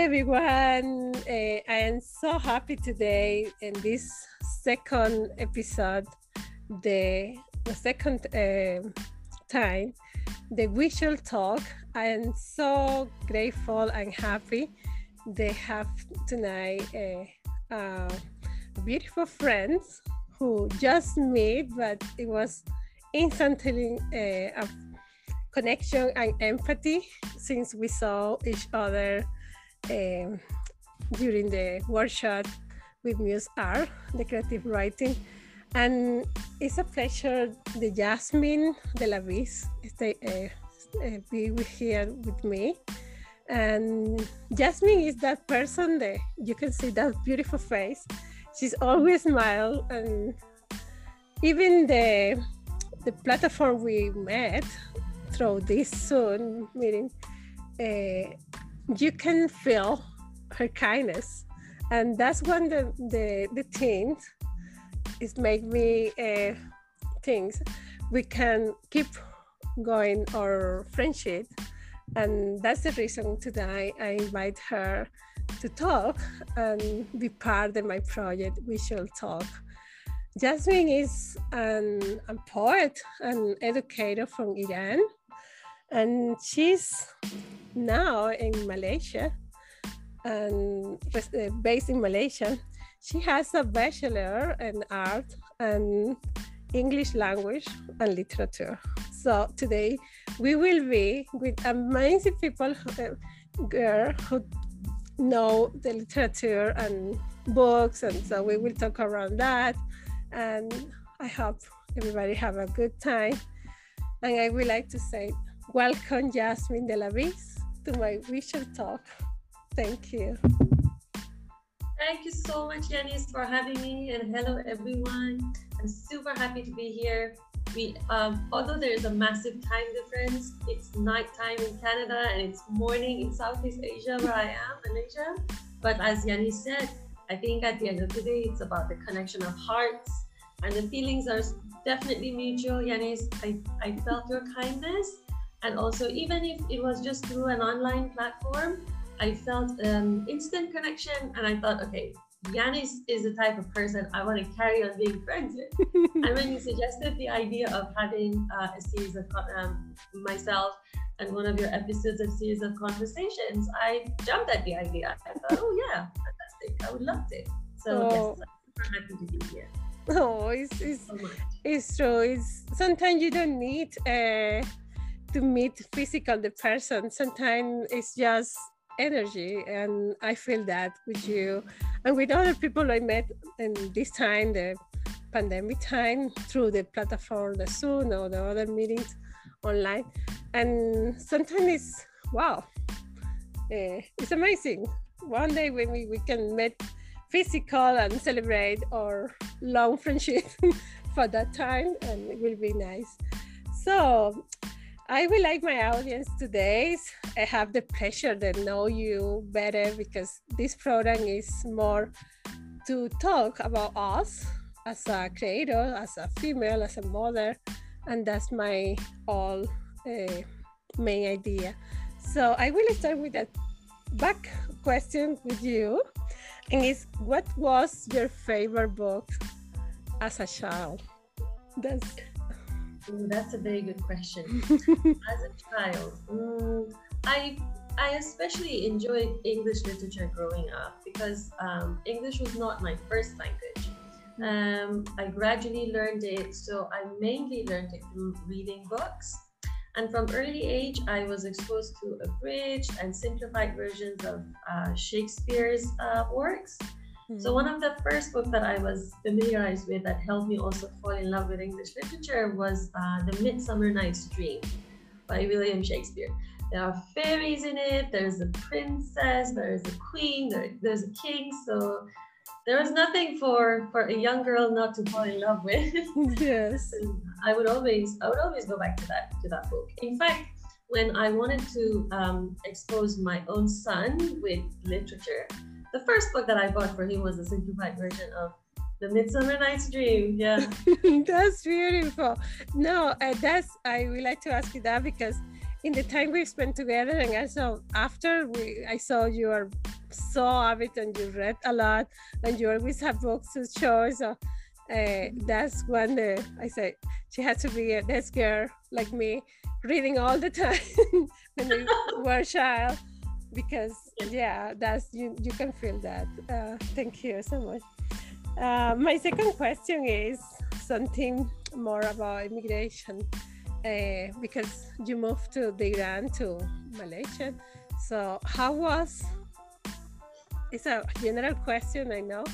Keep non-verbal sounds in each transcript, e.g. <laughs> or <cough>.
Everyone. Uh, I am so happy today in this second episode, the, the second uh, time the shall talk. I am so grateful and happy they have tonight uh, uh, beautiful friends who just meet, but it was instantly uh, a connection and empathy since we saw each other um, during the workshop with Muse Art, the creative writing. And it's a pleasure the Jasmine de la Vis stay, uh, uh, be here with me. And Jasmine is that person that you can see that beautiful face. She's always smile and even the the platform we met through this Zoom meeting, uh, you can feel her kindness. And that's when the the, the things is make me uh, things. We can keep going our friendship. And that's the reason today i invite her to talk and be part of my project we shall talk. Jasmine is an, a poet and educator from iran and she's now in Malaysia and uh, based in Malaysia. She has a bachelor in art and English language and literature. So today we will be with amazing people, uh, girl who know the literature and books, and so we will talk around that. And I hope everybody have a good time. And I would like to say Welcome, Jasmine de la Vis, to my We Shall Talk. Thank you. Thank you so much, Yanis, for having me, and hello, everyone. I'm super happy to be here. We, um, although there is a massive time difference, it's nighttime in Canada and it's morning in Southeast Asia, where I am, Malaysia. But as Yanis said, I think at the end of the day, it's about the connection of hearts, and the feelings are definitely mutual. Yanis, I, I felt your kindness and also, even if it was just through an online platform, I felt an instant connection and I thought, okay, Yanis is the type of person I want to carry on being friends with. <laughs> and when you suggested the idea of having uh, a series of um, myself and one of your episodes, of series of conversations, I jumped at the idea. I thought, oh yeah, fantastic! I would love to. So oh. yes, I'm happy to be here. Oh, it's it's, so it's true. It's sometimes you don't need. Uh to meet physical the person sometimes it's just energy and i feel that with you. And with other people i met in this time the pandemic time through the platform the zoom or the other meetings online. And sometimes it's wow uh, it's amazing. One day when we, we can meet physical and celebrate our long friendship <laughs> for that time and it will be nice. So I would like my audience today. I have the pleasure to know you better because this program is more to talk about us as a creator, as a female, as a mother, and that's my all uh, main idea. So I will start with a back question with you, and it's what was your favorite book as a child? That's Ooh, that's a very good question. <laughs> As a child, mm, I I especially enjoyed English literature growing up because um, English was not my first language. Um, I gradually learned it, so I mainly learned it through reading books. And from early age, I was exposed to abridged and simplified versions of uh, Shakespeare's uh, works. So one of the first books that I was familiarized with that helped me also fall in love with English literature was uh, The Midsummer Night's Dream by William Shakespeare. There are fairies in it, there's a princess, there's a queen, there, there's a king. So there was nothing for, for a young girl not to fall in love with. <laughs> Yes. I would always I would always go back to that to that book. In fact, when I wanted to um, expose my own son with literature, the first book that I bought for him was a simplified version of the Midsummer Night's Dream. Yeah, <laughs> that's beautiful. No, uh, that's I would like to ask you that because in the time we spent together and also after we I saw you are so avid and you read a lot and you always have books to show so uh, that's when I say she had to be a this girl like me reading all the <laughs> time <laughs> when we were child because yeah that's you you can feel that uh, thank you so much uh, my second question is something more about immigration uh, because you moved to the Iran to Malaysia. So how was? It's a general question, I know,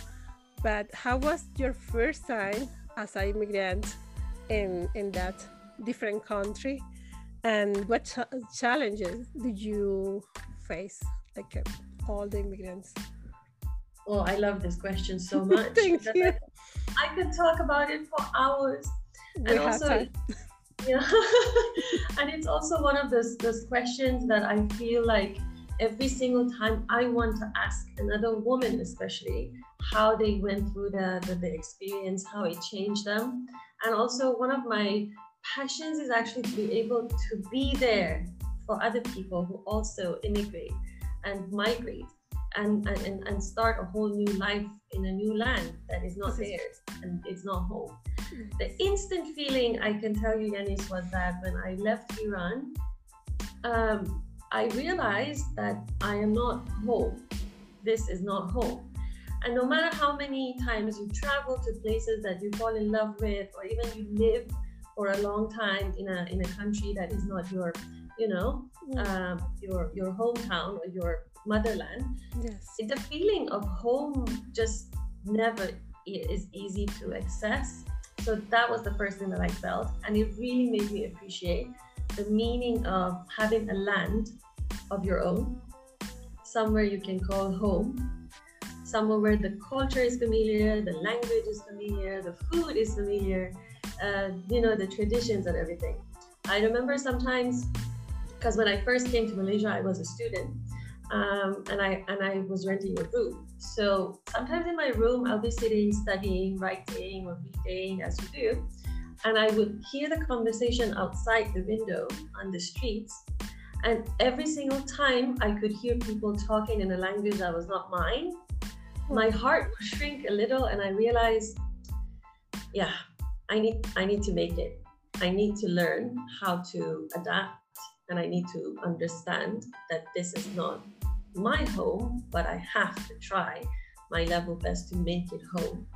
but how was your first time as an immigrant in in that different country, and what ch challenges did you face, like uh, all the immigrants? Oh, I love this question so <laughs> much. Thank you. I, I could talk about it for hours. We and also, <laughs> yeah <laughs> and it's also one of those those questions that i feel like every single time i want to ask another woman especially how they went through the, the, the experience how it changed them and also one of my passions is actually to be able to be there for other people who also immigrate and migrate and, and, and start a whole new life in a new land that is not theirs and it's not home. The instant feeling I can tell you, Yanis, was that when I left Iran, um, I realized that I am not home. This is not home. And no matter how many times you travel to places that you fall in love with, or even you live for a long time in a in a country that is not your, you know, um, your your hometown or your motherland yes. the feeling of home just never is easy to access so that was the first thing that i felt and it really made me appreciate the meaning of having a land of your own somewhere you can call home somewhere where the culture is familiar the language is familiar the food is familiar uh, you know the traditions and everything. I remember sometimes because when i first came to malaysia i was a student um, and I and I was renting a room. So sometimes in my room, I'll be sitting, studying, writing, or reading, as you do, and I would hear the conversation outside the window on the streets. And every single time I could hear people talking in a language that was not mine, my heart would shrink a little, and I realized, yeah, I need I need to make it. I need to learn how to adapt and I need to understand that this is not my home, but I have to try my level best to make it home.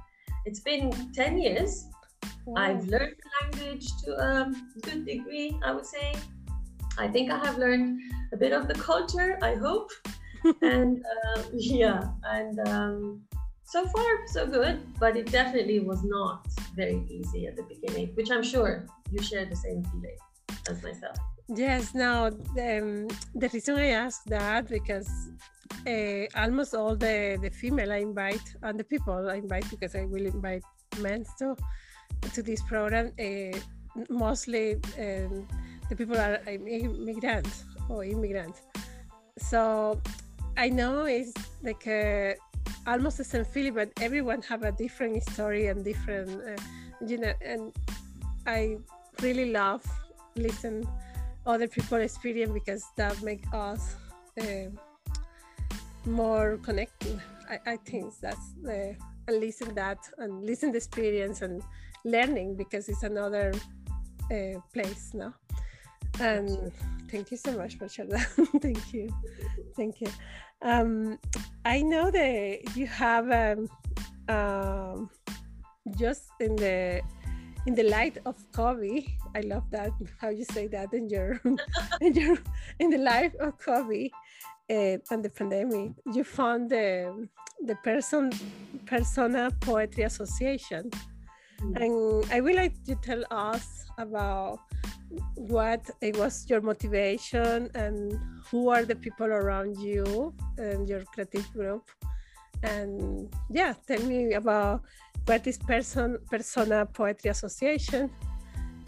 It's been 10 years. Wow. I've learned the language to a good degree, I would say. I think I have learned a bit of the culture, I hope. <laughs> and uh, <laughs> yeah, and um, so far, so good. But it definitely was not very easy at the beginning, which I'm sure you share the same feeling as myself. Yes, now the, um, the reason I ask that because uh, almost all the, the female I invite and the people I invite because I will invite men to to this program. Uh, mostly um, the people are immigrants or immigrants. So I know it's like almost the same feeling, but everyone have a different story and different, uh, you know. And I really love listen other people experience because that make us uh, more connected. I, I think that's the and listen that and listen the experience and learning because it's another uh, place now. And thank you so much, Marcella. <laughs> thank you, thank you. Um, I know that you have um, um, just in the in the light of COVID, I love that how you say that in your <laughs> in your in the life of COVID uh, and the pandemic. You found the the person persona poetry association, mm. and I would like to tell us about what it was your motivation and who are the people around you and your creative group and yeah tell me about what is person persona poetry association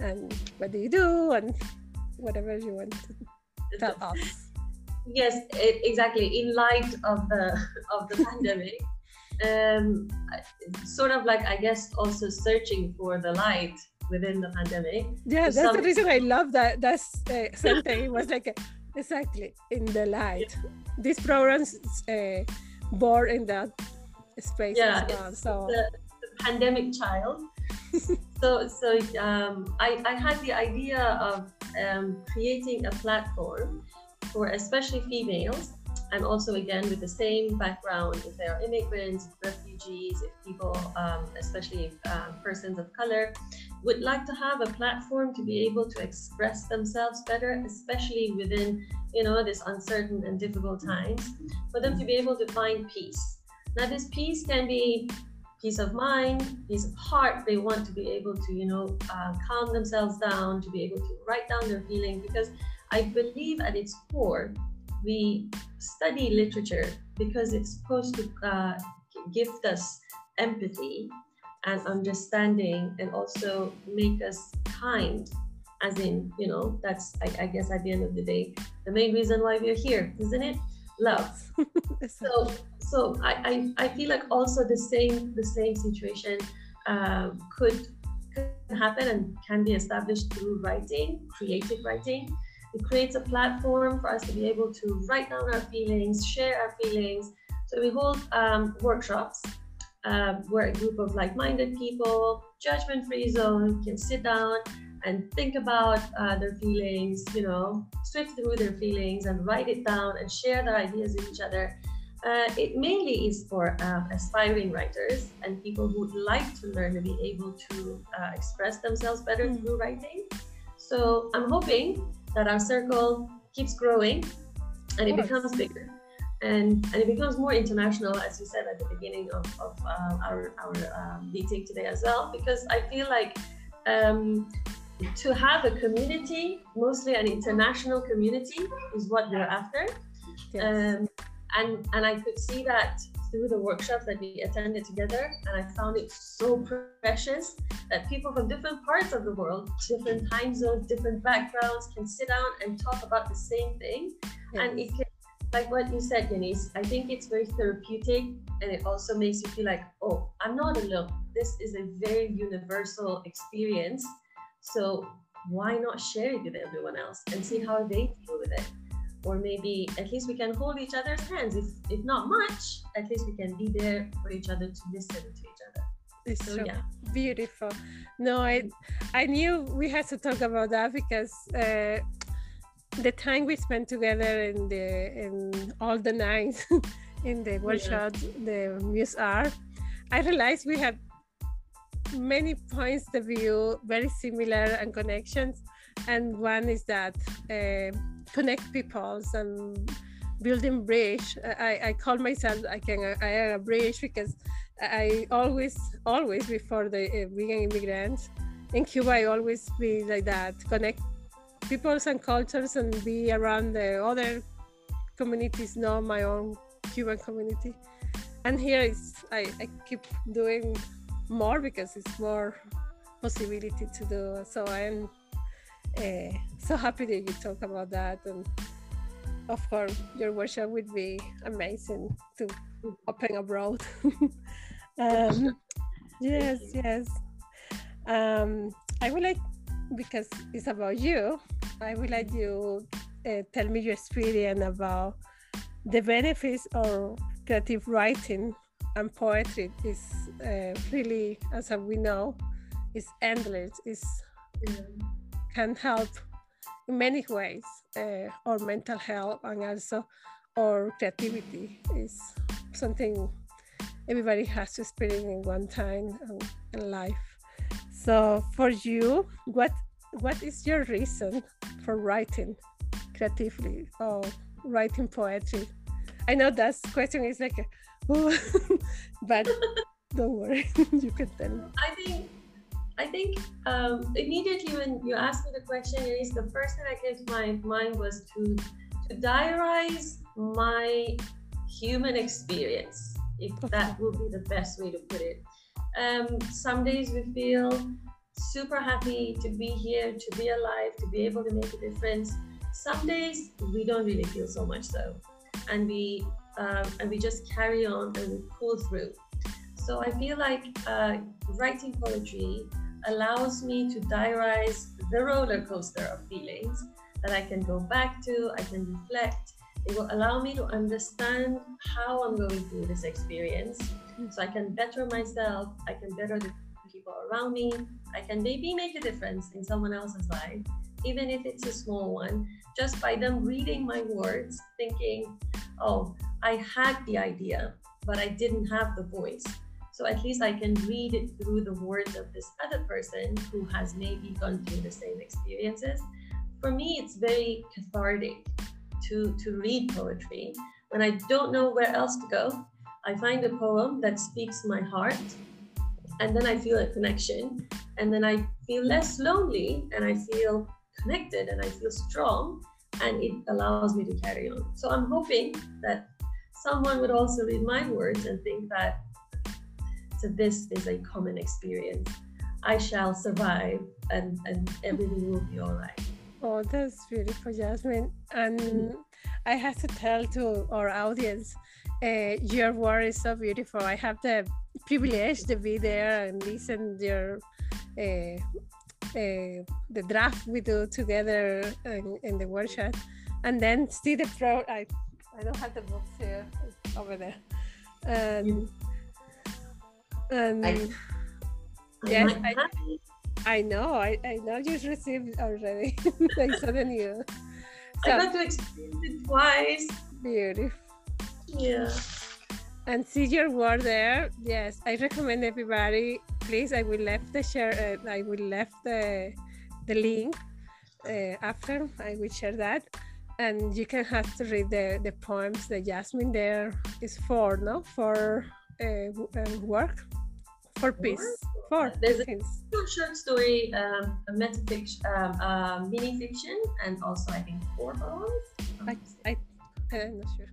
and what do you do and whatever you want to tell us yes it, exactly in light of the of the <laughs> pandemic um sort of like i guess also searching for the light within the pandemic. Yeah, that's some... the reason I love that. That's uh, something. It was like a, exactly in the light. Yeah. This program's uh, born in that space yeah, as well. So the pandemic child. <laughs> so so um, I, I had the idea of um, creating a platform for especially females. And also again with the same background. If they are immigrants refugees if people um, especially if, uh, persons of color would like to have a platform to be able to express themselves better especially within you know this uncertain and difficult times for them to be able to find peace. Now this peace can be peace of mind peace of heart. They want to be able to you know uh, calm themselves down to be able to write down their feelings because i believe at its core we study literature because it's supposed to uh, gift us empathy and understanding and also make us kind as in you know that's I, I, guess at the end of the day the main reason why we're here isn't it? Love. <laughs> So so I, I i feel like also the same the same situation could, could happen and can be established through writing creative writing it creates a platform for us to be able to write down our feelings, share our feelings. So we hold um, workshops uh, where a group of like-minded people, judgment-free zone, can sit down and think about uh, their feelings, you know, sift through their feelings and write it down and share their ideas with each other. Uh, it mainly is for uh, aspiring writers and people who would like to learn to be able to uh, express themselves better mm. through writing. So I'm hoping that our circle keeps growing and it becomes bigger and, and it becomes more international as you said at the beginning of, of uh, our, our uh, meeting today as well because i feel like um, to have a community mostly an international community is what we're after yes. um, and and i could see that through the workshops that we attended together and i found it so precious that people from different parts of the world different time zones different backgrounds can sit down and talk about the same thing. Yes. and it can like what you said Denise, i think it's very therapeutic and it also makes you feel like oh i'm not alone. This is a very universal experience. So why not share it with everyone else and see how they deal with it or maybe at least we can hold each other's hands if if not much at least we can be there for each other to listen to each other it's so, so yeah. beautiful no i i knew we had to talk about that because uh, the time we spent together in the in all the nights <laughs> in the workshop yeah. the muse art i realized we had many points of view very similar and connections and one is that uh, connect peoples and building bridge. I, I call myself I can I am a bridge because I always always before the uh, being immigrants in Cuba I always be like that connect peoples and cultures and be around the other communities, not my own Cuban community. And here is I, I keep doing more because it's more possibility to do. So I'm uh, so happy that you talk about that. And of course your workshop would be amazing to open abroad <laughs> um, yes yes. Um, i would like because it's about you i would like you uh, tell me your experience about the benefits of creative writing and poetry. Is uh, really as we know is endless. Is can help in many ways, uh, our mental health and also our creativity is something everybody has to experience in one time in life. So for you, what what is your reason for writing creatively or writing poetry? I know that question is like, <laughs> but <laughs> don't worry, <laughs> you can tell me. I think I think um, immediately when you asked me the question, is the first thing that came to my mind was to to diarize my human experience, if that would be the best way to put it. Um, some days we feel super happy to be here, to be alive, to be able to make a difference. Some days we don't really feel so much so, and we um, and we just carry on and we pull through. So I feel like uh, writing poetry allows me to diarize the roller coaster of feelings that I can go back to, I can reflect. It will allow me to understand how I'm going through this experience so I can better myself, I can better the people around me, I can maybe make a difference in someone else's life, even if it's a small one, just by them reading my words, thinking, oh, I had the idea, but I didn't have the voice. So at least I can read it through the words of this other person who has maybe gone through the same experiences. For me, it's very cathartic to, to read poetry. When I don't know where else to go, I find a poem that speaks my heart, and then I feel a connection, and then I feel less lonely, and I feel connected, and I feel strong, and it allows me to carry on. So I'm hoping that someone would also read my words and think that so this is a common experience. I shall survive and, and everything will be all right. Oh, that's beautiful, Jasmine. And mm-hmm. I have to tell to our audience, uh, your work is so beautiful. I have the privilege to be there and listen your uh, uh, the draft we do together in, in, the workshop, and then see the pro. I I don't have the books here over there. And, and I, yes, I, I, know. I, I know you received already. <laughs> I saw the news. So, I got to experience it twice. Beautiful. Yeah. And see your word there. Yes, I recommend everybody. Please, I will left the share. Uh, I will left the the link uh, after. I will share that and you can have to read the, the poems that Jasmine there is for, no? For uh, uh, work, for peace, for There's things. a short story, um, a metafiction, um, uh, mini fiction, and also I think four poems. I, I, I'm not sure.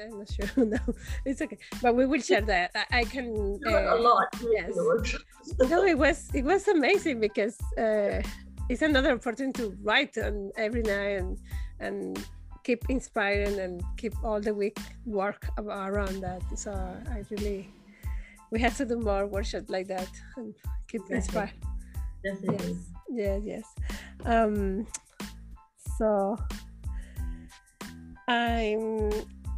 I'm not sure. <laughs> no, it's okay. But we will share that. I, I can. Uh, a lot. Yes. no, it was it was amazing because uh, it's another opportunity to write on every night and and keep inspiring and keep all the week work around that. So I really we have to do more workshops like that and keep inspired. Definitely. Yes. Yes. Yes. Um, so I'm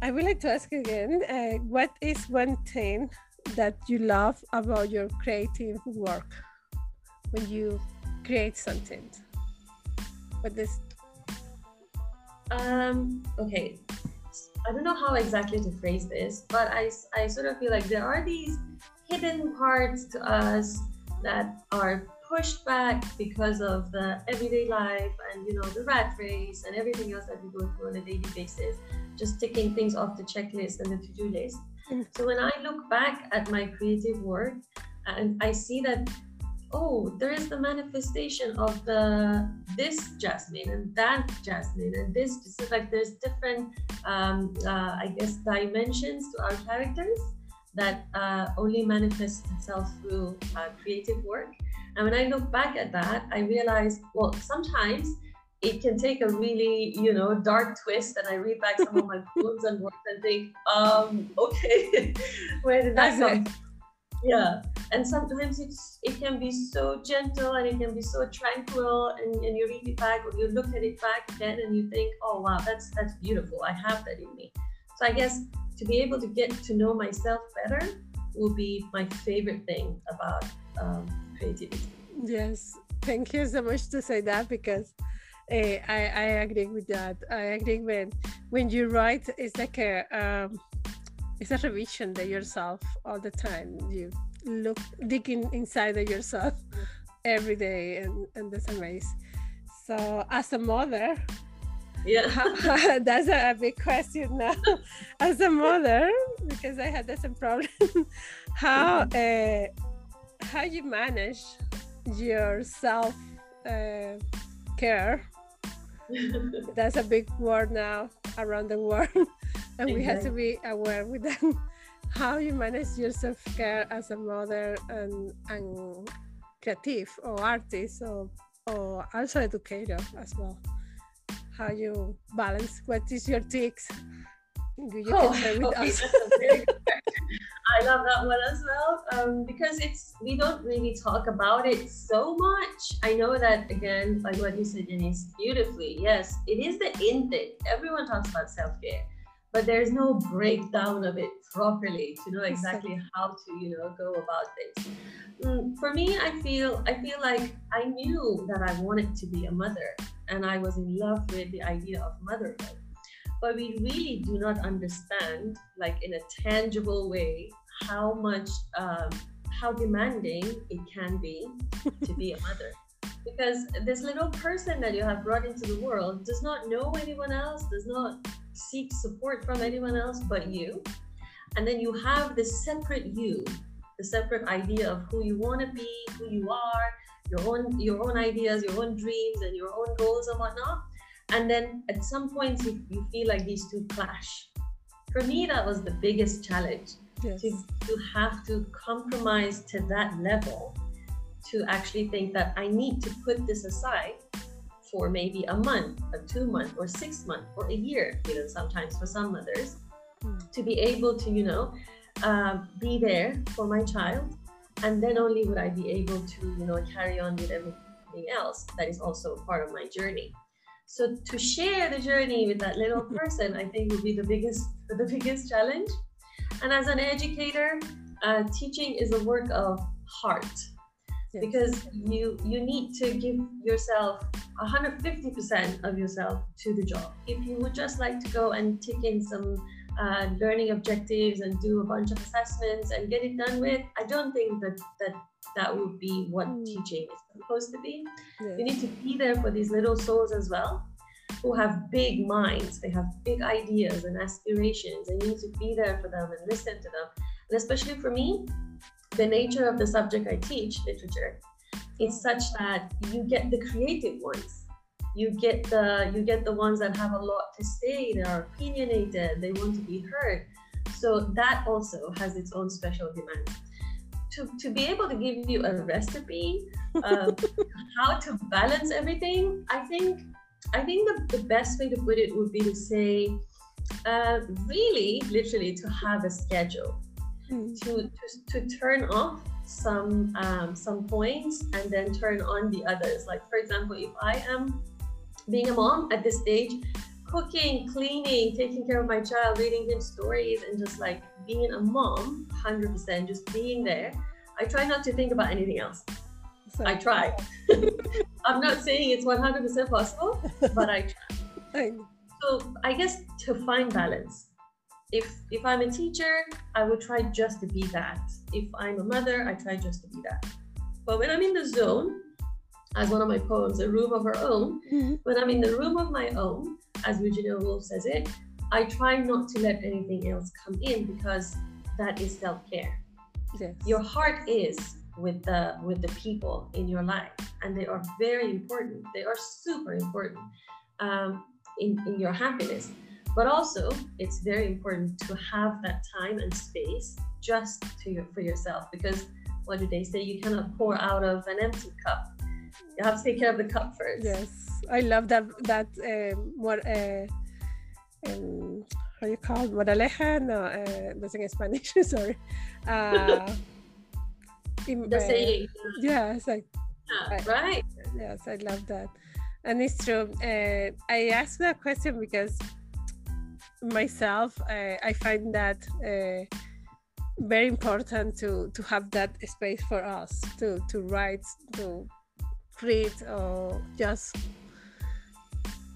I would like to ask again uh, what is one thing that you love about your creative work when you create something? What is um okay I don't know how exactly to phrase this, but I, I sort of feel like there are these hidden parts to us that are pushed back because of the everyday life and you know the rat race and everything else that we go through on a daily basis just ticking things off the checklist and the to-do list. Mm. So when I look back at my creative work and I see that oh there is the manifestation of the this jasmine and that jasmine and this specific there's different um, uh, i guess dimensions to our characters that uh, only manifest itself through uh, creative work and when i look back at that i realize well sometimes it can take a really, you know, dark twist. And I read back some of my <laughs> poems and works and think, um, okay, <laughs> where did that come? Yeah. And sometimes it's it can be so gentle and it can be so tranquil and, and you read it back or you look at it back again and you think, oh wow, that's that's beautiful. I have that in me. So I guess to be able to get to know myself better will be my favorite thing about um, creativity. Yes. Thank you so much to say that because uh, I, I agree with that. I agree when when you write, it's like a um, it's a revision of yourself all the time. You look digging inside of yourself <laughs> every day, and, and that's amazing. So, as a mother, yeah, <laughs> that's a, a, big question now. <laughs> as a mother, because I had the same problem, how uh, how you manage your self uh, care? <laughs> That's a big word now around the world <laughs> and we have to be aware with them <laughs> how you manage your self-care as a mother and, and creative or artist or, or also educator as well? How you balance what is your tics you oh, can share with us i love that one as well um, because it's we don't really talk about it so much. I know that again like what you said Janice beautifully. Yes it is the in thing. Everyone talks about self-care but there's no breakdown of it properly to know exactly how to you know go about this mm, for me i feel i feel like i knew that i wanted to be a mother and i was in love with the idea of motherhood. But we really do not understand like in a tangible way how much um, how demanding it can be to be a mother <laughs> because this little person that you have brought into the world does not know anyone else does not seek support from anyone else but you. And then you have the separate you, the separate idea of who you want to be, who you are, your own your own ideas, your own dreams, and your own goals and whatnot. And then at some points you, you feel like these two clash. For me, that was the biggest challenge. Yes. To, to have to compromise to that level to actually think that I need to put this aside for maybe a month, a two month, or six month, or a year, even sometimes for some mothers, mm. to be able to, you know, uh, be there for my child. And then only would I be able to, you know, carry on with everything else that is also part of my journey. So to share the journey with that little <laughs> person, I think would be the biggest, <laughs> the biggest challenge. And as an educator, uh, teaching is a work of heart yes. because you you need to give yourself 150% of yourself to the job. If you would just like to go and tick in some uh, learning objectives and do a bunch of assessments and get it done with, I don't think that that that would be what mm. teaching is supposed to be. Yes. You need to be there for these little souls as well who have big minds, they have big ideas and aspirations, and you need to be there for them and listen to them. And especially for me, the nature of the subject I teach, literature, is such that you get the creative ones. You get the you get the ones that have a lot to say, they are opinionated, they want to be heard. So that also has its own special demand. To, to be able to give you a recipe <laughs> um, how to balance everything, I think I think the, the best way to put it would be to say, uh, really, literally, to have a schedule mm. to, to, to turn off some um, some points and then turn on the others. Like for example, if I am being a mom at this stage, cooking, cleaning, taking care of my child, reading him stories, and just like being a mom, hundred percent, just being there. I try not to think about anything else. So, I try. <laughs> I'm not saying it's 100% possible, but I try. <laughs> So I guess to find balance if if i'm a teacher i would try just to be that if i'm a mother i try just to be that but when i'm in the zone as one of my poems a room of our own mm-hmm. when i'm in the room of my own as virginia woolf says it i try not to let anything else come in because that is self-care yes. your heart is with the with the people in your life and they are very important they are super important um, in, in your happiness but also, it's very important to have that time and space just to your, for yourself because what do they say? You cannot pour out of an empty cup. You have to take care of the cup first. Yes, I love that. That um, what uh, um, how you call it? No, uh, that's in Spanish. Sorry. Uh, in, the saying. Yeah, it's like. Yeah, right. Yes, I love that, and it's true. Uh, I asked that question because myself, uh, I find that uh, very important to to have that space for us to to write, to create, or just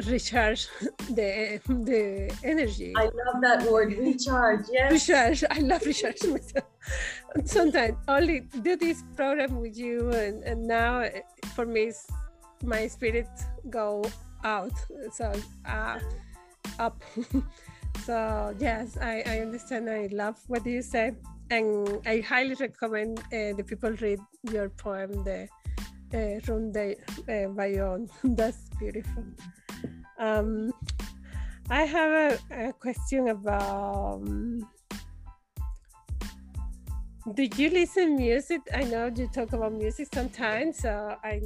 recharge the the energy. I love that word, recharge. Yes. Recharge. I love recharge myself. <laughs> Sometimes only do this program with you, and, and now uh, for me, my spirit go out. So uh, up. <laughs> So yes, I, I understand. I love what you say, and I highly recommend uh, the people read your poem, the uh, Room de uh, Bayonne. That's beautiful. Um, I have a, a question about. Um, do you listen music? I know you talk about music sometimes, so I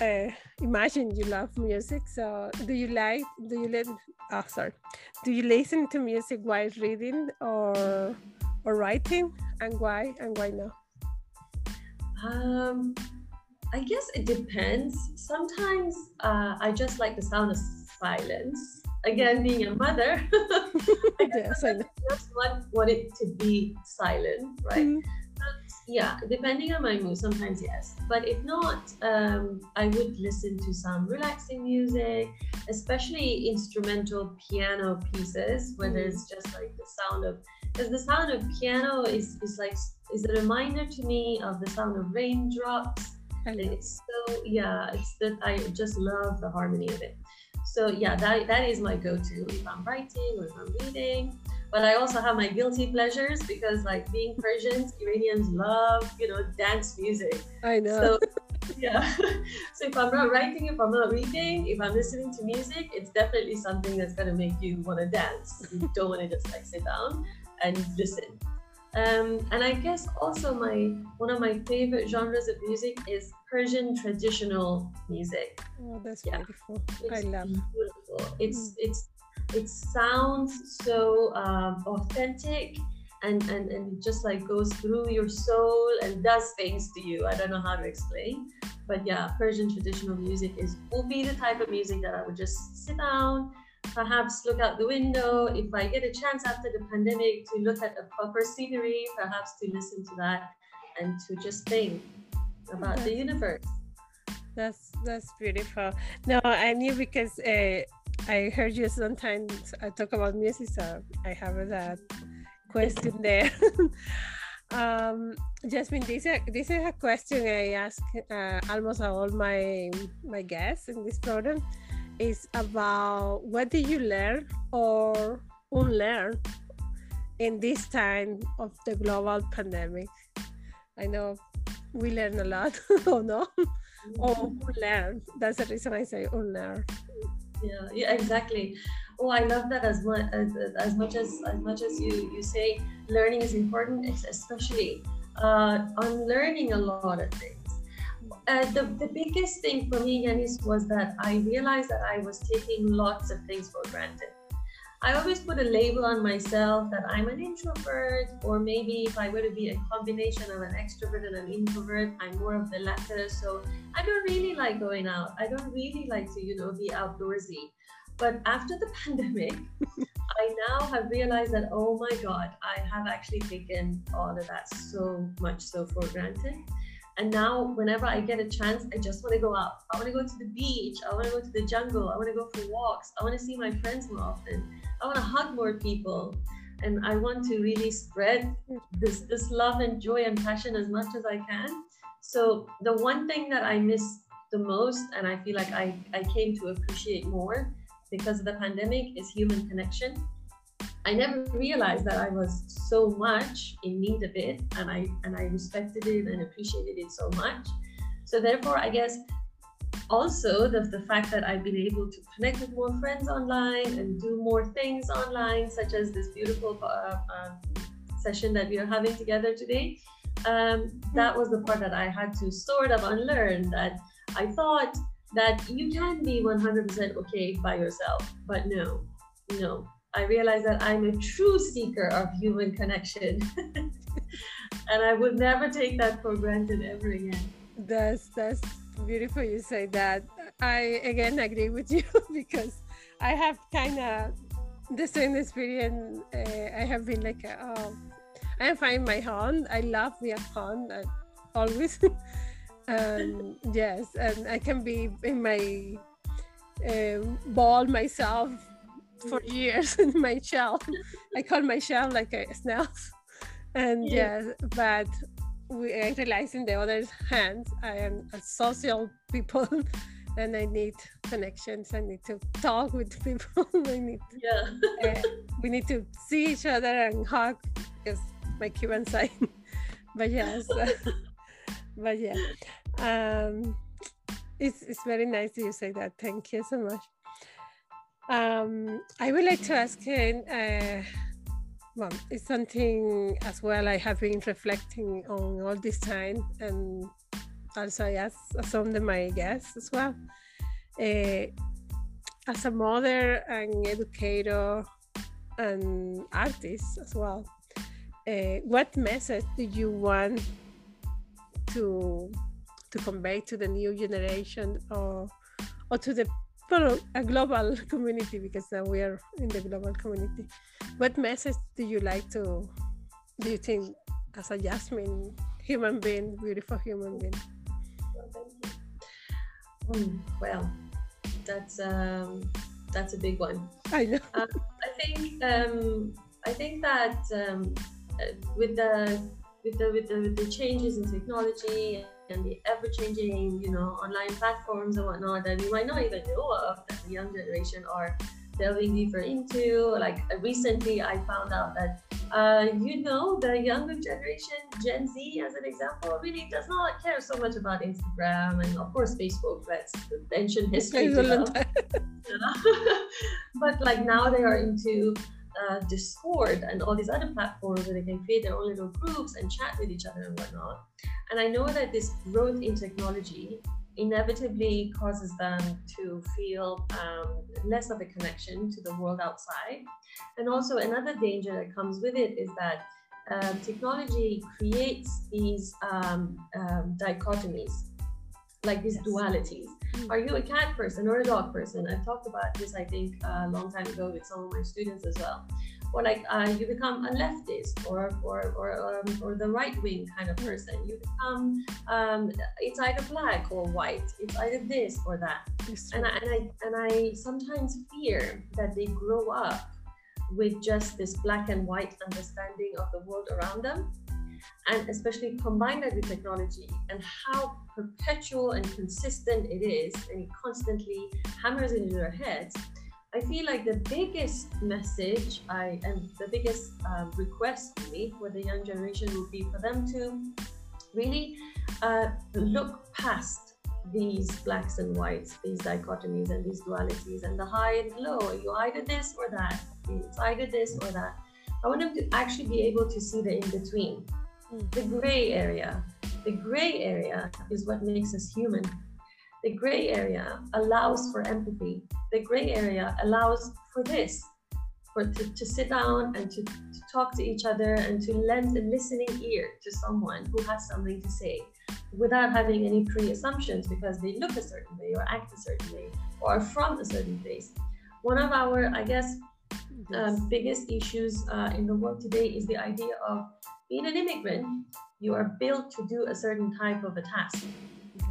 uh, imagine you love music. So do you like? Do you let? Oh, sorry. Do you listen to music while reading or or writing, and why and why not? Um, I guess it depends. Sometimes uh, I just like the sound of silence. Again, being a mother, <laughs> I <laughs> yes, I just want, want it to be silent, right? Mm yeah depending on my mood sometimes yes but if not um, i would listen to some relaxing music especially instrumental piano pieces where mm. there's just like the sound of because the sound of piano is is like is a reminder to me of the sound of raindrops and it's so yeah it's that i just love the harmony of it so yeah that that is my go-to if i'm writing or if i'm reading but I also have my guilty pleasures because, like, being Persians, Iranians love, you know, dance music. I know. So, yeah. <laughs> so if I'm not writing, if I'm not reading, if I'm listening to music, it's definitely something that's gonna make you want to dance. You don't want to just like sit down and listen. Um, and I guess also my one of my favorite genres of music is Persian traditional music. Oh, that's yeah. beautiful. It's I love. Beautiful. It's mm. it's it sounds so um, authentic and, and and just like goes through your soul and does things to you i don't know how to explain but yeah persian traditional music is will be the type of music that i would just sit down perhaps look out the window if i get a chance after the pandemic to look at a proper scenery perhaps to listen to that and to just think about the universe that's that's beautiful no i knew because uh, I heard you sometimes I talk about music, so I have that question there. <laughs> um, Jasmine, this is, this is a question I ask uh, almost all my my guests in this program. Is about what did you learn or unlearn in this time of the global pandemic? I know we learn a lot, <laughs> or no, or unlearn. That's the reason I say unlearn yeah yeah exactly oh i love that as much as, as much as as much as you you say learning is important especially uh, on learning a lot of things uh, the, the biggest thing for me Yanis was that I realized that I was taking lots of things for granted I always put a label on myself that I'm an introvert, or maybe if I were to be a combination of an extrovert and an introvert, I'm more of the latter. So I don't really like going out. I don't really like to, you know, be outdoorsy. But after the <laughs> pandemic, I now have realized that, oh my God, I have actually taken all of that so much so for granted. And now, whenever I get a chance, I just want to go out. I want to go to the beach. I want to go to the jungle. I want to go for walks. I want to see my friends more often. I want to hug more people. And I want to really spread this, this love and joy and passion as much as I can. So, the one thing that I miss the most, and I feel like I, I came to appreciate more because of the pandemic, is human connection I never realized that I was so much in need of it and I and I respected it and appreciated it so much. So therefore I guess also the, the fact that I've been able to connect with more friends online and do more things online, such as this beautiful uh, uh, session that we are having together today, um, that was the part that I had to sort of unlearn that I thought that you can be 100% okay by yourself, but no, no, I realized that I'm a true seeker of human connection. <laughs> and I would never take that for granted ever again. That's that's beautiful you say that. I again agree with <laughs> you because I have kind of the same experience. Uh, I have been like, uh, I find my home. I love the home uh, always. <laughs> um, yes, and I can be in my uh, ball myself for years <laughs> in my shell. I call my shell like a snail. <laughs> And yeah, yeah but we, I realize in the other hand, I am a social people <laughs> and I need connections. I need to talk with people. I need, yeah. uh, we need to see each other and hug because my Cuban side. but yes, but yeah, um, it's it's very nice that you say that. Thank you so much. Um, I would like to ask, uh, well, it's something as well I have been reflecting on all this time, and also as some of my guests as well. Uh, as a mother and educator and artist as well, uh, what message do you want to to convey to the new generation or or to the a global <laughs> community because now we are in the global community. What message do you like to do you think as a jasmine human being beautiful human being? Mm, well that's um that's a big one. I know. Um, i think um i think that um uh, with the with the with the, with the changes in technology and the ever-changing, you know, online platforms and whatnot that we might not even know of that the young generation are delving deeper into. Like uh, recently, I found out that, uh, you know, the younger generation, Gen Z, as an example, really does not care so much about Instagram and, of course, Facebook. Let's mention history. <laughs> but like now they are into uh, Discord and all these other platforms where they can create their own little groups and chat with each other and whatnot. And I know that this growth in technology inevitably causes them to feel um, less of a connection to the world outside. And also, another danger that comes with it is that um, technology creates these um, um dichotomies, like these yes. dualities. Mm. Are you a cat person or a dog person? I've talked about this, I think, a long time ago with some of my students as well or like uh, you become a leftist or or or, um, or the right wing kind of person. You become um, it's either black or white. It's either this or that. And I, and I and I sometimes fear that they grow up with just this black and white understanding of the world around them and especially combine that with technology and how perpetual and consistent it is and it constantly hammers it into their heads I feel like the biggest message I and the biggest uh, request me for the young generation would be for them to really uh, look past these blacks and whites, these dichotomies and these dualities, and the high and low. You either this or that. It's either this or that. I want them to actually be able to see the in between, mm. the gray area. The gray area is what makes us human. The gray area allows for empathy. The gray area allows for this, for to, to sit down and to, to talk to each other and to lend a listening ear to someone who has something to say without having any pre-assumptions because they look a certain way or act a certain way or are from a certain place. One of our, I guess, um, biggest issues uh, in the world today is the idea of being an immigrant. You are built to do a certain type of a task.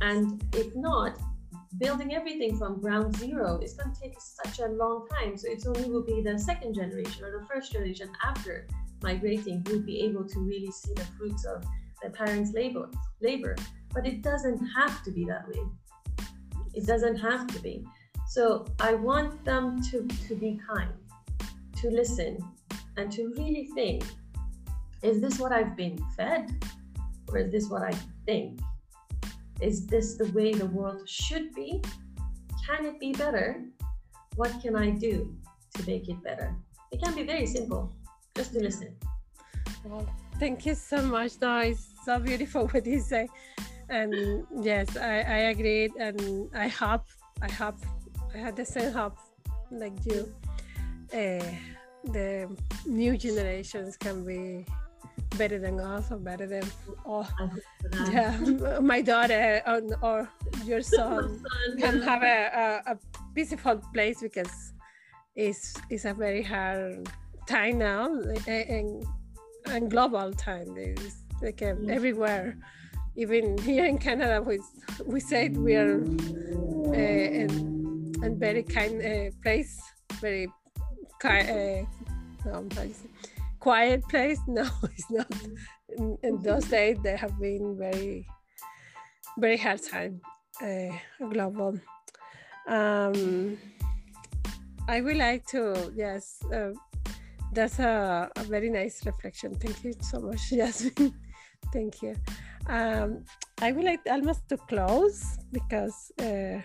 And if not, building everything from ground zero is going to take such a long time. So it's only will be the second generation or the first generation after migrating who will be able to really see the fruits of their parents' labor. Labor, but it doesn't have to be that way. It doesn't have to be. So I want them to to be kind, to listen, and to really think: Is this what I've been fed, or is this what I think? Is this the way the world should be? Can it be better? What can I do to make it better? It can be very simple, just to listen. Well, thank you so much. It's so beautiful <laughs> what you say. And yes, I, I agreed. And I hope, I hope, I had the same hope like you. Uh, the new generations can be better than us or better than oh <laughs> yeah my daughter or, or your <laughs> son, can have a, a, a, peaceful place because it's it's a very hard time now and, and global time. It's like uh, everywhere. Even here in canada we, we said we are uh, in, in very kind uh, place very kind uh, no, quiet place. <laughs> No, it's not. In, in those days, they have been very, very hard time, uh, global. Um, I would like to, yes, uh, that's a, a, very nice reflection. Thank you so much, <laughs> Jasmine. Thank you. Um, I would like almost to close because uh,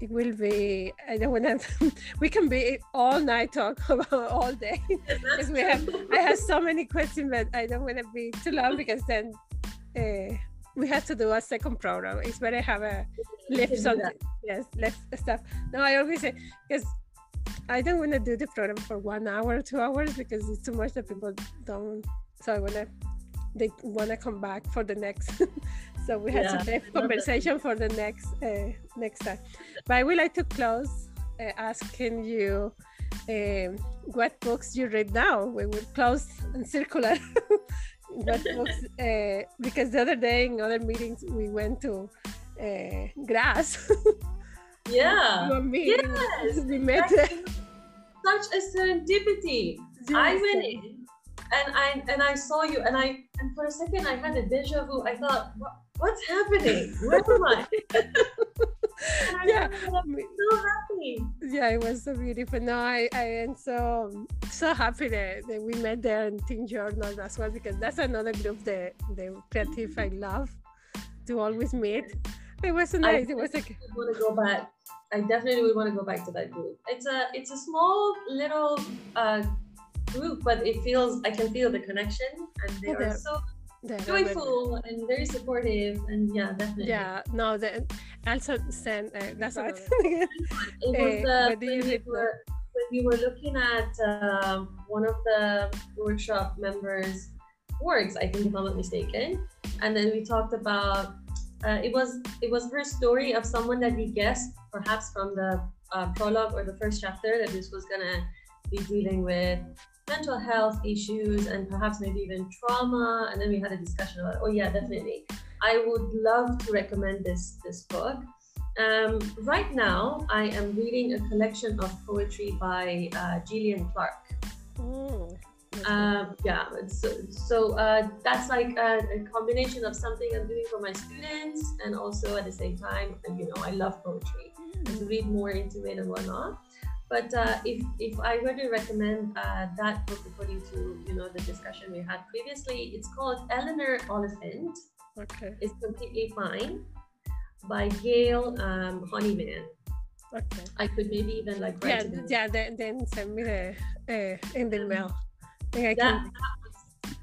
it will be i don't want to we can be all night talk <laughs> about all day because we have i have so many questions but i don't want to be too long because then uh, we have to do a second program. It's better have a left something. Yes, left stuff. No, I always say because I don't want to do the program for one hour, two hours because it's too much that people don't. So I wanna they wanna come back for the next. <laughs> so we had yeah, to have conversation for the next uh, next time. But I would like to close uh, asking you um, what books you read now. We will close and circular. <laughs> what books? <laughs> Uh, because the other day in other meetings we went to uh, grass. yeah. you and me. Yes. We met. Such a serendipity. Yes. I went in and I and I saw you and I and for a second I had a deja vu. I thought, what, what's happening? Where am I? <laughs> yeah, so happy. Yeah, it was so beautiful. No, I, I am so so happy that, that we met there in Teen Journal as well because that's another group that the creative I love to always meet. It was so nice. I it was like I want to go back. I definitely would want to go back to that group. It's a it's a small little uh, group, but it feels I can feel the connection, and they yeah, are so joyful and very supportive and yeah definitely. Yeah no the also send uh, that's right <laughs> it was uh, when, we were, when we were looking at uh, one of the workshop members works i think if i'm not mistaken and then we talked about uh, it was it was her story of someone that we guessed perhaps from the uh, prologue or the first chapter that this was gonna be dealing with mental health issues and perhaps maybe even trauma. And then we had a discussion about, oh yeah, definitely. I would love to recommend this this book. Um, right now, I am reading a collection of poetry by uh, Gillian Clarke. Oh, um, yeah, so, so uh, that's like a, a, combination of something I'm doing for my students, and also at the same time, you know, I love poetry mm. and to read more into it and whatnot. But uh, if if I were to recommend uh, that book according to you know the discussion we had previously, it's called Eleanor Oliphant. Okay. It's completely fine by Gail um, Honeyman. Okay. I could maybe even like yeah yeah then, then send me the uh, in the mail. I that, can...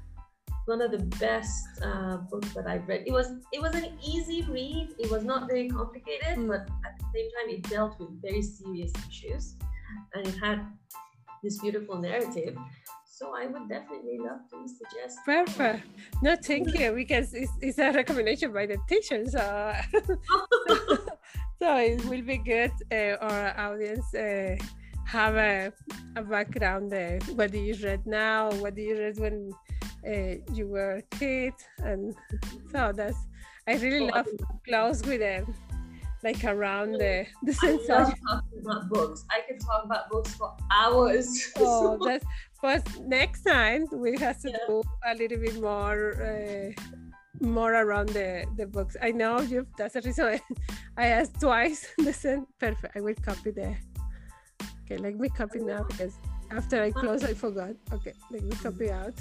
one of the best uh, books that I've read. It was it was an easy read. It was not very complicated, mm. but at the same time, it dealt with very serious issues and it had this beautiful narrative. So I would definitely love to suggest. Perfect. No, thank you <laughs> because it's, it's a recommendation by the teacher. So, <laughs> so it will be good. Uh, our audience uh, have a, a background. Uh, what do you read now? What do you read when uh, you were a kid? And so that's I really love close with them like around the the sense I talking about books. I can talk about books for hours. <laughs> oh, that's but next time we have to yeah. do a little bit more uh, more around the the books. I know you. That's the reason I, <laughs> I asked twice. <laughs> Listen, perfect. I will copy the. Okay, let me copy now because after I close, I forgot. Okay, let me copy out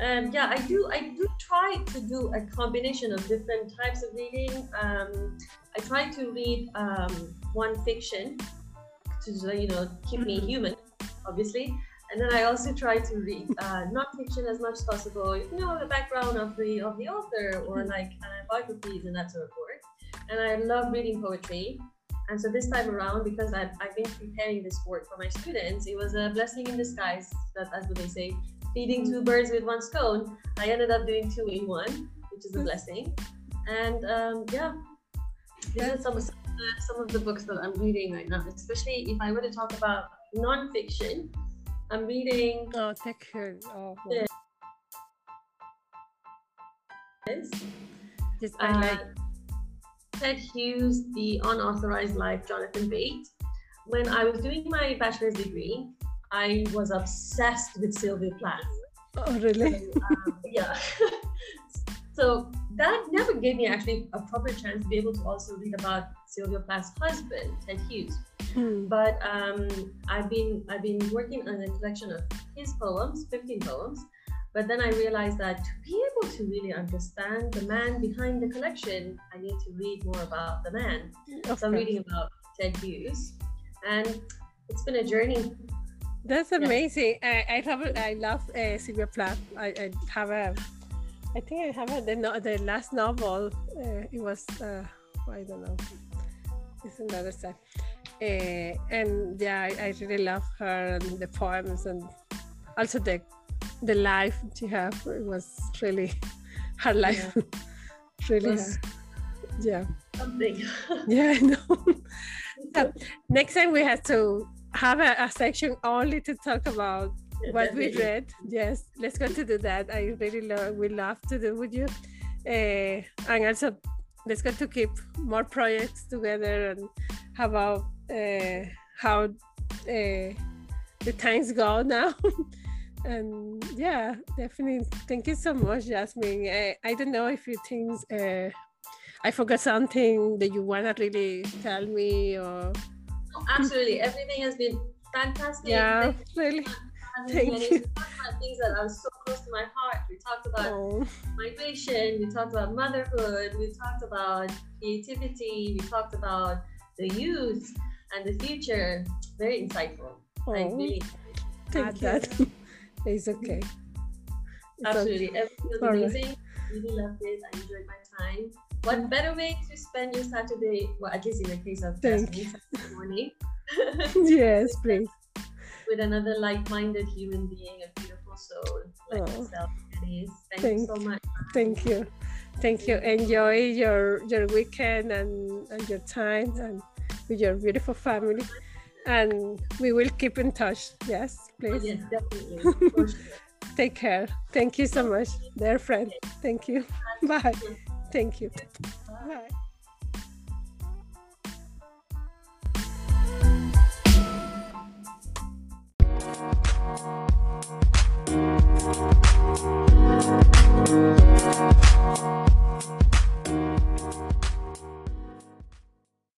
um, yeah, I do. I do try to do a combination of different types of reading. Um, I try to read um, one fiction to you know keep me mm-hmm. human, obviously, and then I also try to read uh, non-fiction as much as possible. You know, the background of the of the author or mm-hmm. like uh, biographies and that sort of work. And I love reading poetry. And so this time around, because I've, I've been preparing this work for my students, it was a blessing in disguise. That, that's what they say feeding two birds with one stone, I ended up doing two in one, which is a blessing. And um, yeah, these are some of, some of the books that I'm reading right now, especially if I were to talk about nonfiction. I'm reading. Oh, take care. Oh, wow. Yes, I uh, like Ted Hughes, The Unauthorized Life, Jonathan Bate. When I was doing my bachelor's degree, I was obsessed with Sylvia Plath. Oh, really? So, um, yeah. <laughs> so that never gave me actually a proper chance to be able to also read about Sylvia Plath's husband, Ted Hughes. Hmm. But um, I've been I've been working on a collection of his poems, 15 poems. But then I realized that to be able to really understand the man behind the collection, I need to read more about the man. so I'm reading about Ted Hughes, and it's been a journey that's amazing. Yeah. I, I love I love uh, Sylvia Plath. I, I have a I think I have the no, the last novel. Uh, it was uh, I don't know. It's another side. Uh, and yeah, I, I, really love her and the poems and also the the life she had. It was really <laughs> her life. Yeah. <laughs> really, was yeah. Something. <laughs> yeah, I know. so next time we have to have a, a section only to talk about what we read. Yes, let's go to do that. I really love, we love to do with you. Uh, and also, let's go to keep more projects together and how about uh, how uh, the times go now. <laughs> and yeah, definitely. Thank you so much, Jasmine. I, I don't know if you think uh, I forgot something that you want to really tell me or. Absolutely. Everything has been fantastic. Yeah, really. Thank and you. about things that are so close to my heart. We talked about oh. migration, we talked about motherhood, we talked about creativity, we talked about the youth and the future. Very insightful. Oh. I really Thank that. <laughs> it's okay. It's Absolutely. Okay. Everything was amazing. Right. Really loved it. I enjoyed my time. What better way to spend your Saturday? Well, at least in the case of Saturday morning. <laughs> <laughs> yes, please with another like-minded human being, a beautiful soul like oh. yourself. Thank, Thank you so much. Thank you. Thank you. Enjoy your your weekend and, and your time and with your beautiful family. And we will keep in touch. Yes, please. Yes, definitely. <laughs> Sure. Take care. Thank you so much, dear friend. Thank you. Bye. Thank you. Bye.